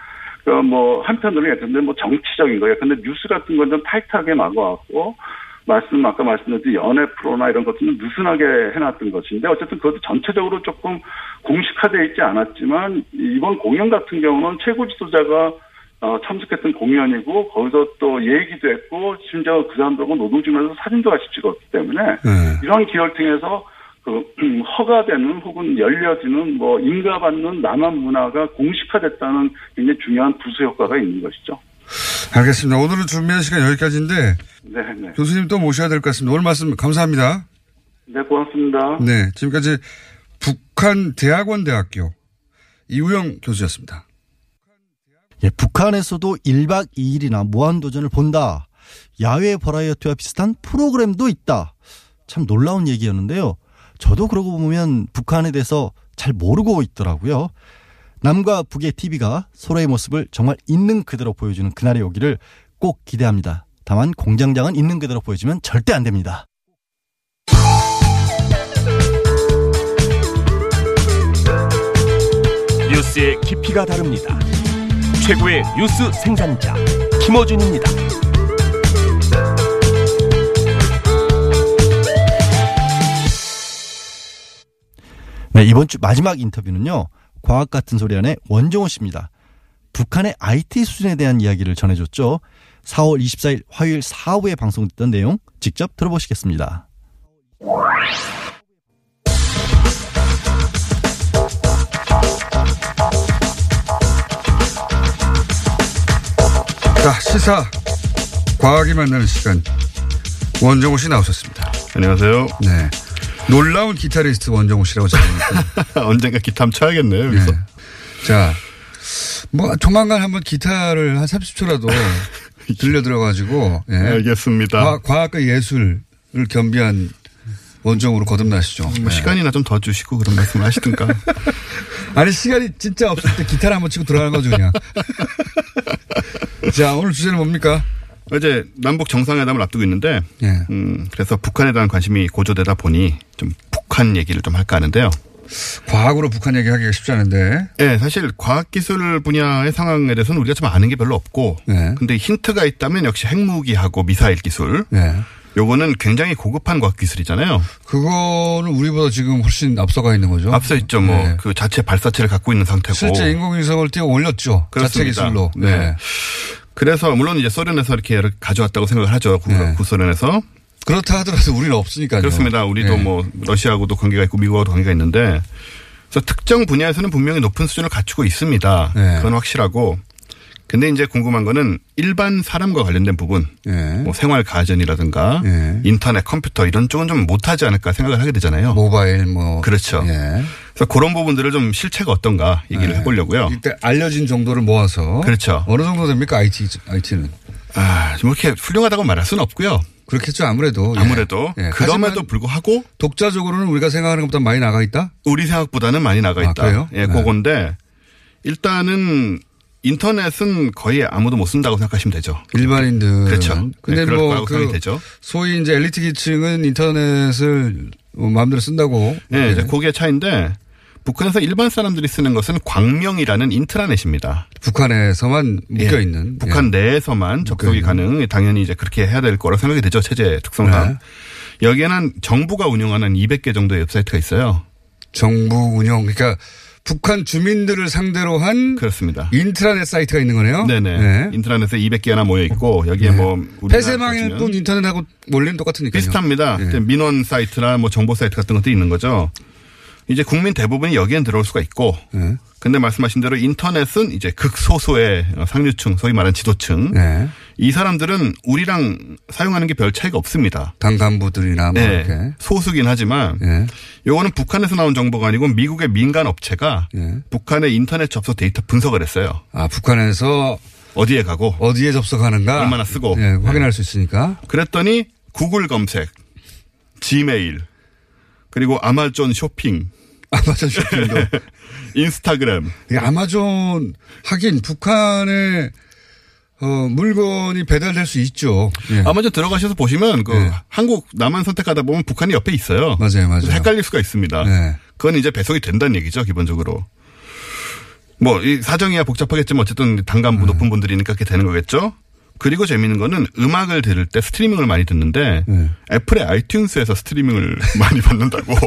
그뭐 한편으로 예컨대 뭐 정치적인 거예요. 근데 뉴스 같은 건 좀 타이트하게 막아왔고 말씀 아까 말씀드린 연애 프로나 이런 것들은 느슨하게 해놨던 것인데 어쨌든 그것도 전체적으로 조금 공식화되어 있지 않았지만 이번 공연 같은 경우는 최고 지도자가 어, 참석했던 공연이고 거기서 또 얘기도 했고 심지어 그 사람들하고 노동지면서 사진도 같이 찍었기 때문에 네. 이런 기회를 통해서 그 허가되는 혹은 열려지는 뭐 인가받는 남한 문화가 공식화됐다는 굉장히 중요한 부수 효과가 있는 것이죠. 알겠습니다. 오늘은 준비한 시간 여기까지인데 네, 네. 교수님 또 모셔야 될 것 같습니다. 오늘 말씀 감사합니다. 네, 고맙습니다. 네, 지금까지 북한 대학원 대학교 이우영 교수였습니다. 예, 북한에서도 1박 2일이나 무한도전을 본다. 야외 버라이어티와 비슷한 프로그램도 있다. 참 놀라운 얘기였는데요. 저도 그러고 보면 북한에 대해서 잘 모르고 있더라고요. 남과 북의 TV가 서로의 모습을 정말 있는 그대로 보여주는 그날이 오기를 꼭 기대합니다. 다만 공장장은 있는 그대로 보여주면 절대 안 됩니다. 뉴스의 깊이가 다릅니다. 최고의 뉴스 생산자 김어준입니다. 네, 이번 주 마지막 인터뷰는요. 과학 같은 소리 안에 원종호 씨입니다. 북한의 IT 수준에 대한 이야기를 전해줬죠. 4월 24일 화요일 4부에 방송됐던 내용 직접 들어보시겠습니다. 자, 시사 과학이 만나는 시간 원정호 씨 나오셨습니다. 안녕하세요. 네. 놀라운 기타리스트 원정호 씨라고 제가 언젠가 기타 한번 쳐야겠네요. 여기서. 네. 자, 뭐 조만간 한번 기타를 한 30초라도 들려 들어가지고 예. 알겠습니다. 과, 학과 예술을 겸비한 원정으로 거듭나시죠. 뭐 시간이나 좀 더 주시고 그런 말씀을 하시든가. 아니 시간이 진짜 없을 때 기타를 한번 치고 들어가는 거죠 그냥. 자 오늘 주제는 뭡니까? 어제 남북 정상회담을 앞두고 있는데, 예. 음, 그래서 북한에 대한 관심이 고조되다 보니 좀 북한 얘기를 좀 할까 하는데요. 과학으로 북한 얘기하기가 쉽지 않은데. 네, 사실 과학기술 분야의 상황에 대해서는 우리가 좀 아는 게 별로 없고, 네. 근데 힌트가 있다면 역시 핵무기하고 미사일 기술. 네. 요거는 굉장히 고급한 과학 기술이잖아요. 그거는 우리보다 지금 훨씬 앞서가 있는 거죠. 앞서 있죠. 뭐, 네. 그 자체 발사체를 갖고 있는 상태고. 실제 인공위성을 띄워 올렸죠. 자체 그렇습니다. 기술로. 네. 그래서 물론 이제 소련에서 이렇게 가져왔다고 생각을 하죠. 구- 네. 구소련에서. 그렇다 하더라도 우리는 없으니까요. 그렇습니다. 우리도 네. 뭐 러시아하고도 관계가 있고 미국하고도 관계가 있는데 그래서 특정 분야에서는 분명히 높은 수준을 갖추고 있습니다. 네. 그건 확실하고. 근데 이제 궁금한 거는 일반 사람과 관련된 부분, 네. 뭐 생활 가전이라든가 네. 인터넷, 컴퓨터 이런 쪽은 좀 못하지 않을까 생각을 하게 되잖아요. 모바일 뭐. 그렇죠. 예. 그래서 그런 부분들을 좀 실체가 어떤가 얘기를 네. 해보려고요. 이때 알려진 정도를 모아서. 그렇죠. 어느 정도 됩니까 IT IT는? 아, 좀 이렇게 훌륭하다고 말할 수는 없고요. 그렇겠죠 아무래도. 예. 아무래도 예. 그럼에도 불구하고 독자적으로는 우리가 생각하는 것보다 많이 나가 있다. 우리 생각보다는 많이 나가 아, 있다. 그래요? 예, 네. 그건데 일단은 인터넷은 거의 아무도 못 쓴다고 생각하시면 되죠. 일반인들. 그렇죠. 근데 네, 그럴 뭐 거라고 그 생각이 되죠. 소위 이제 엘리트 계층은 인터넷을 뭐 마음대로 쓴다고. 예, 이제 네. 그게 차인데 북한에서 일반 사람들이 쓰는 것은 광명이라는 인트라넷입니다. 북한에서만 묶여 있는. 예. 북한 내에서만 접속이. 가능. 당연히 이제 그렇게 해야 될 거라 생각이 되죠. 체제 특성상. 네. 여기에는 정부가 운영하는 200개 정도의 웹사이트가 있어요. 정부 운영. 그러니까 북한 주민들을 상대로 한 그렇습니다. 인트라넷 사이트가 있는 거네요. 네네. 네. 인터넷에 200개나 모여 있고 여기에 네. 뭐 같으면 뿐 인터넷하고 원리는 똑같으니까요. 비슷합니다. 네. 민원 사이트나 뭐 정보 사이트 같은 것도 있는 거죠. 이제 국민 대부분이 여기엔 들어올 수가 있고, 네. 근데 말씀하신 대로 인터넷은 이제 극소수의 상류층, 소위 말하는 지도층. 네. 이 사람들은 우리랑 사용하는 게 별 차이가 없습니다. 당 간부들이나 뭐 네. 이렇게. 소수긴 하지만, 네. 요거는 북한에서 나온 정보가 아니고 미국의 민간 업체가 네. 북한의 인터넷 접속 데이터 분석을 했어요. 아 북한에서 어디에 가고, 어디에 접속하는가 얼마나 쓰고. 네, 확인할 수 있으니까. 그랬더니 구글 검색, 지메일, 그리고 아마존 쇼핑, 아마존 쇼핑도. 인스타그램, 이 아마존 하긴 북한에 어, 물건이 배달될 수 있죠. 예. 아마존 들어가셔서 보시면 그 네. 한국 나만 선택하다 보면 북한이 옆에 있어요. 맞아요, 맞아요. 헷갈릴 수가 있습니다. 네. 그건 이제 배송이 된다는 얘기죠, 기본적으로. 뭐, 이 사정이야 복잡하겠지만 어쨌든 당간부 네. 높은 분들이니까 그렇게 되는 거겠죠? 그리고 재밌는 거는 음악을 들을 때 스트리밍을 많이 듣는데 네. 애플의 아이튠스에서 스트리밍을 많이 받는다고.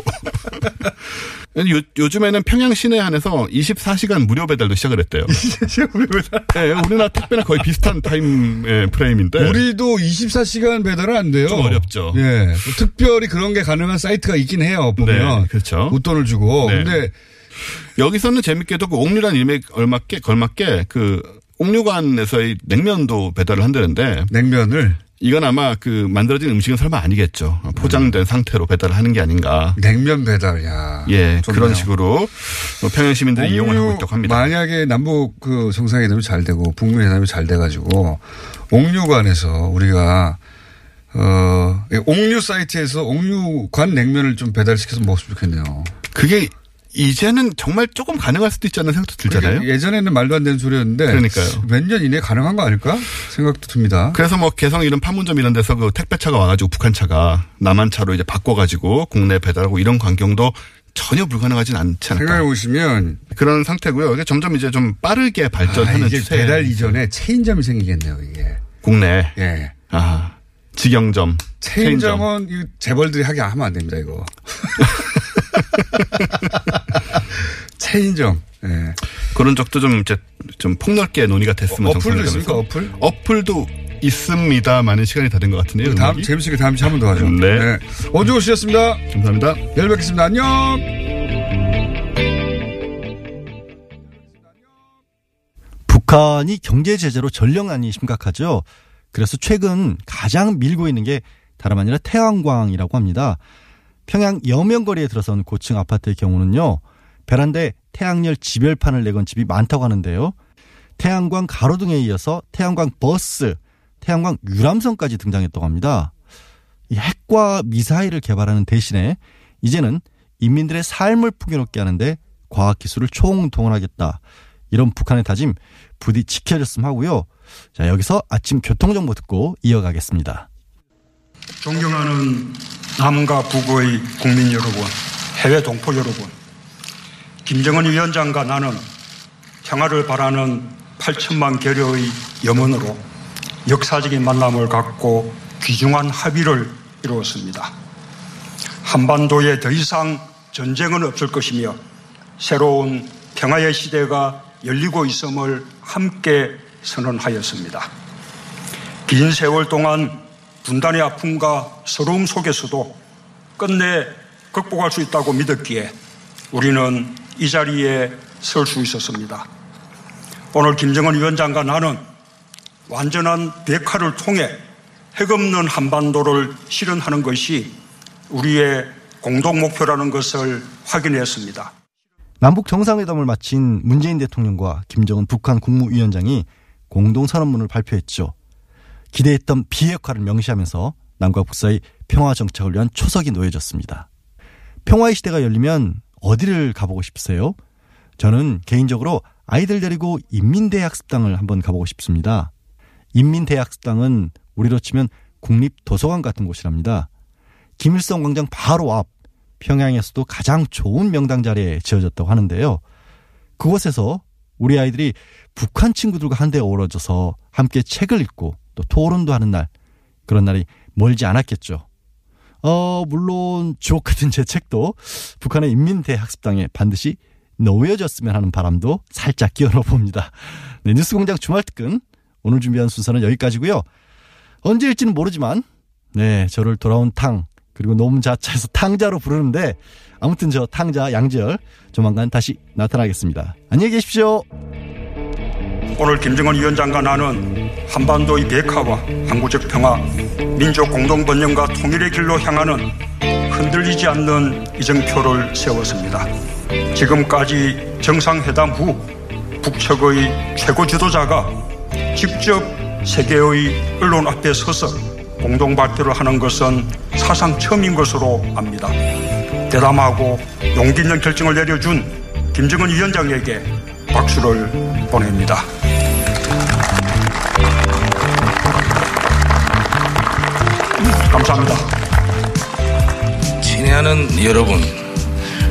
요, 요즘에는 평양 시내 한에서 24시간 무료 배달도 시작을 했대요. 24시간 무료 배달? 네, 우리나라 택배랑 거의 비슷한 time 예, frame인데. 우리도 24시간 배달은 안 돼요. 좀 어렵죠. 예. 뭐 특별히 그런 게 가능한 사이트가 있긴 해요. 보면. 네, 그렇죠. 웃돈을 주고. 네. 근데 여기서는 재밌게도 그 옥류란 이름에 걸맞게, 걸맞게 그 옥류관에서의 냉면도 배달을 한다는데. 냉면을? 이건 아마 그 만들어진 음식은 설마 아니겠죠. 포장된 상태로 배달을 하는 게 아닌가. 냉면 배달, 야. 예, 좋네요. 그런 식으로 평양 시민들이 이용을 하고 있다고 합니다. 만약에 남북 그 정상회담이 잘 되고 북미 회담이 잘 돼가지고 옥류관에서 우리가 어 옥류 사이트에서 옥류관 냉면을 좀 배달시켜서 먹었으면 좋겠네요. 그게 이제는 정말 조금 가능할 수도 있지 않는 생각도 들잖아요. 예전에는 말도 안 되는 소리였는데 그러니까요. 몇 년 이내에 가능한 거 아닐까 생각도 듭니다. 그래서 뭐 개성 이런 판문점 이런 데서 그 택배차가 와가지고 북한 차가 남한 차로 이제 바꿔가지고 국내 배달하고 이런 광경도 전혀 불가능하진 않지 않을까. 생각해 보시면 그런 상태고요. 이게 점점 이제 좀 빠르게 아, 발전하는 이게 추세. 배달 이전에 체인점이 생기겠네요 이게. 국내. 예. 아 직영점. 체인점은 이 재벌들이 하게 하면 안 됩니다 이거. 체인점. 예. 그런 적도 좀 이제 좀 폭넓게 논의가 됐으면 어, 어플도. 있습니까, 어플? 어플도 있습니다만은 시간이 다 된 것 같은데요. 다음 음악이? 재밌게 다음 주에 한 번 더 하죠. 네. 오주호 씨였습니다. 감사합니다. 내일 뵙겠습니다. 안녕. 북한이 경제 제재로 전령난이 심각하죠. 그래서 최근 가장 밀고 있는 게 다름 아니라 태양광이라고 합니다. 평양 여명거리에 들어선 고층 아파트의 경우는요. 베란다에 태양열 지별판을 내건 집이 많다고 하는데요. 태양광 가로등에 이어서 태양광 버스, 태양광 유람선까지 등장했다고 합니다. 이 핵과 미사일을 개발하는 대신에 이제는 인민들의 삶을 풍요롭게 하는데 과학 기술을 총동원하겠다. 이런 북한의 다짐 부디 지켜졌으면 하고요. 자, 여기서 아침 교통 정보 듣고 이어가겠습니다. 존경하는 남과 북의 국민 여러분, 해외 동포 여러분, 김정은 위원장과 나는 평화를 바라는 8천만 계려의 염원으로 역사적인 만남을 갖고 귀중한 합의를 이루었습니다. 한반도에 더 이상 전쟁은 없을 것이며 새로운 평화의 시대가 열리고 있음을 함께 선언하였습니다. 긴 세월 동안 분단의 아픔과 서러움 속에서도 끝내 극복할 수 있다고 믿었기에 우리는 이 자리에 설 수 있었습니다. 오늘 김정은 위원장과 나는 완전한 백화를 통해 핵 없는 한반도를 실현하는 것이 우리의 공동 목표라는 것을 확인했습니다. 남북 정상회담을 마친 문재인 대통령과 김정은 북한 국무위원장이 공동 선언문을 발표했죠. 기대했던 비핵화를 명시하면서 남과 북사의 평화 정착을 위한 초석이 놓여졌습니다. 평화의 시대가 열리면 어디를 가보고 싶으세요? 저는 개인적으로 아이들 데리고 인민대학습당을 한번 가보고 싶습니다. 인민대학습당은 우리로 치면 국립도서관 같은 곳이랍니다. 김일성 광장 바로 앞 평양에서도 가장 좋은 명당 자리에 지어졌다고 하는데요. 그곳에서 우리 아이들이 북한 친구들과 한데 어우러져서 함께 책을 읽고 또 토론도 하는 날 그런 날이 멀지 않았겠죠. 어 물론 주옥 같은 제 책도 북한의 인민대 학습당에 반드시 놓여졌으면 하는 바람도 살짝 끼워넣어 봅니다. 네, 뉴스공장 주말 특근 오늘 준비한 순서는 여기까지고요. 언제일지는 모르지만 네 저를 돌아온 탕 그리고 놈자차에서 탕자로 부르는데 아무튼 저 탕자 양지열 조만간 다시 나타나겠습니다. 안녕히 계십시오. 오늘 김정은 위원장과 나는 한반도의 백화와 항구적 평화, 민족 공동 번영과 통일의 길로 향하는 흔들리지 않는 이정표를 세웠습니다. 지금까지 정상회담 후 북측의 최고 지도자가 직접 세계의 언론 앞에 서서 공동 발표를 하는 것은 사상 처음인 것으로 압니다. 대담하고 용기 있는 결정을 내려준 김정은 위원장에게 박수를 보냅니다. 감사합니다. 친애하는 여러분,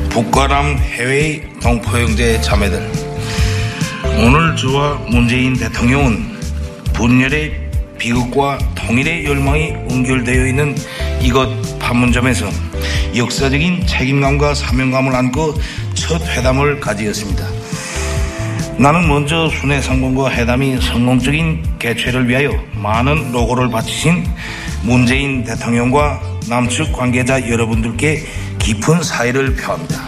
북과남 해외 동포형제 자매들, 오늘 저와 문재인 대통령은 분열의 비극과 통일의 열망이 연결되어 있는 이것 판문점에서 역사적인 책임감과 사명감을 안고 첫 회담을 가지었습니다. 나는 먼저 순회 상봉과 회담이 성공적인 개최를 위하여 많은 노고를 바치신 문재인 대통령과 남측 관계자 여러분들께 깊은 사의를 표합니다.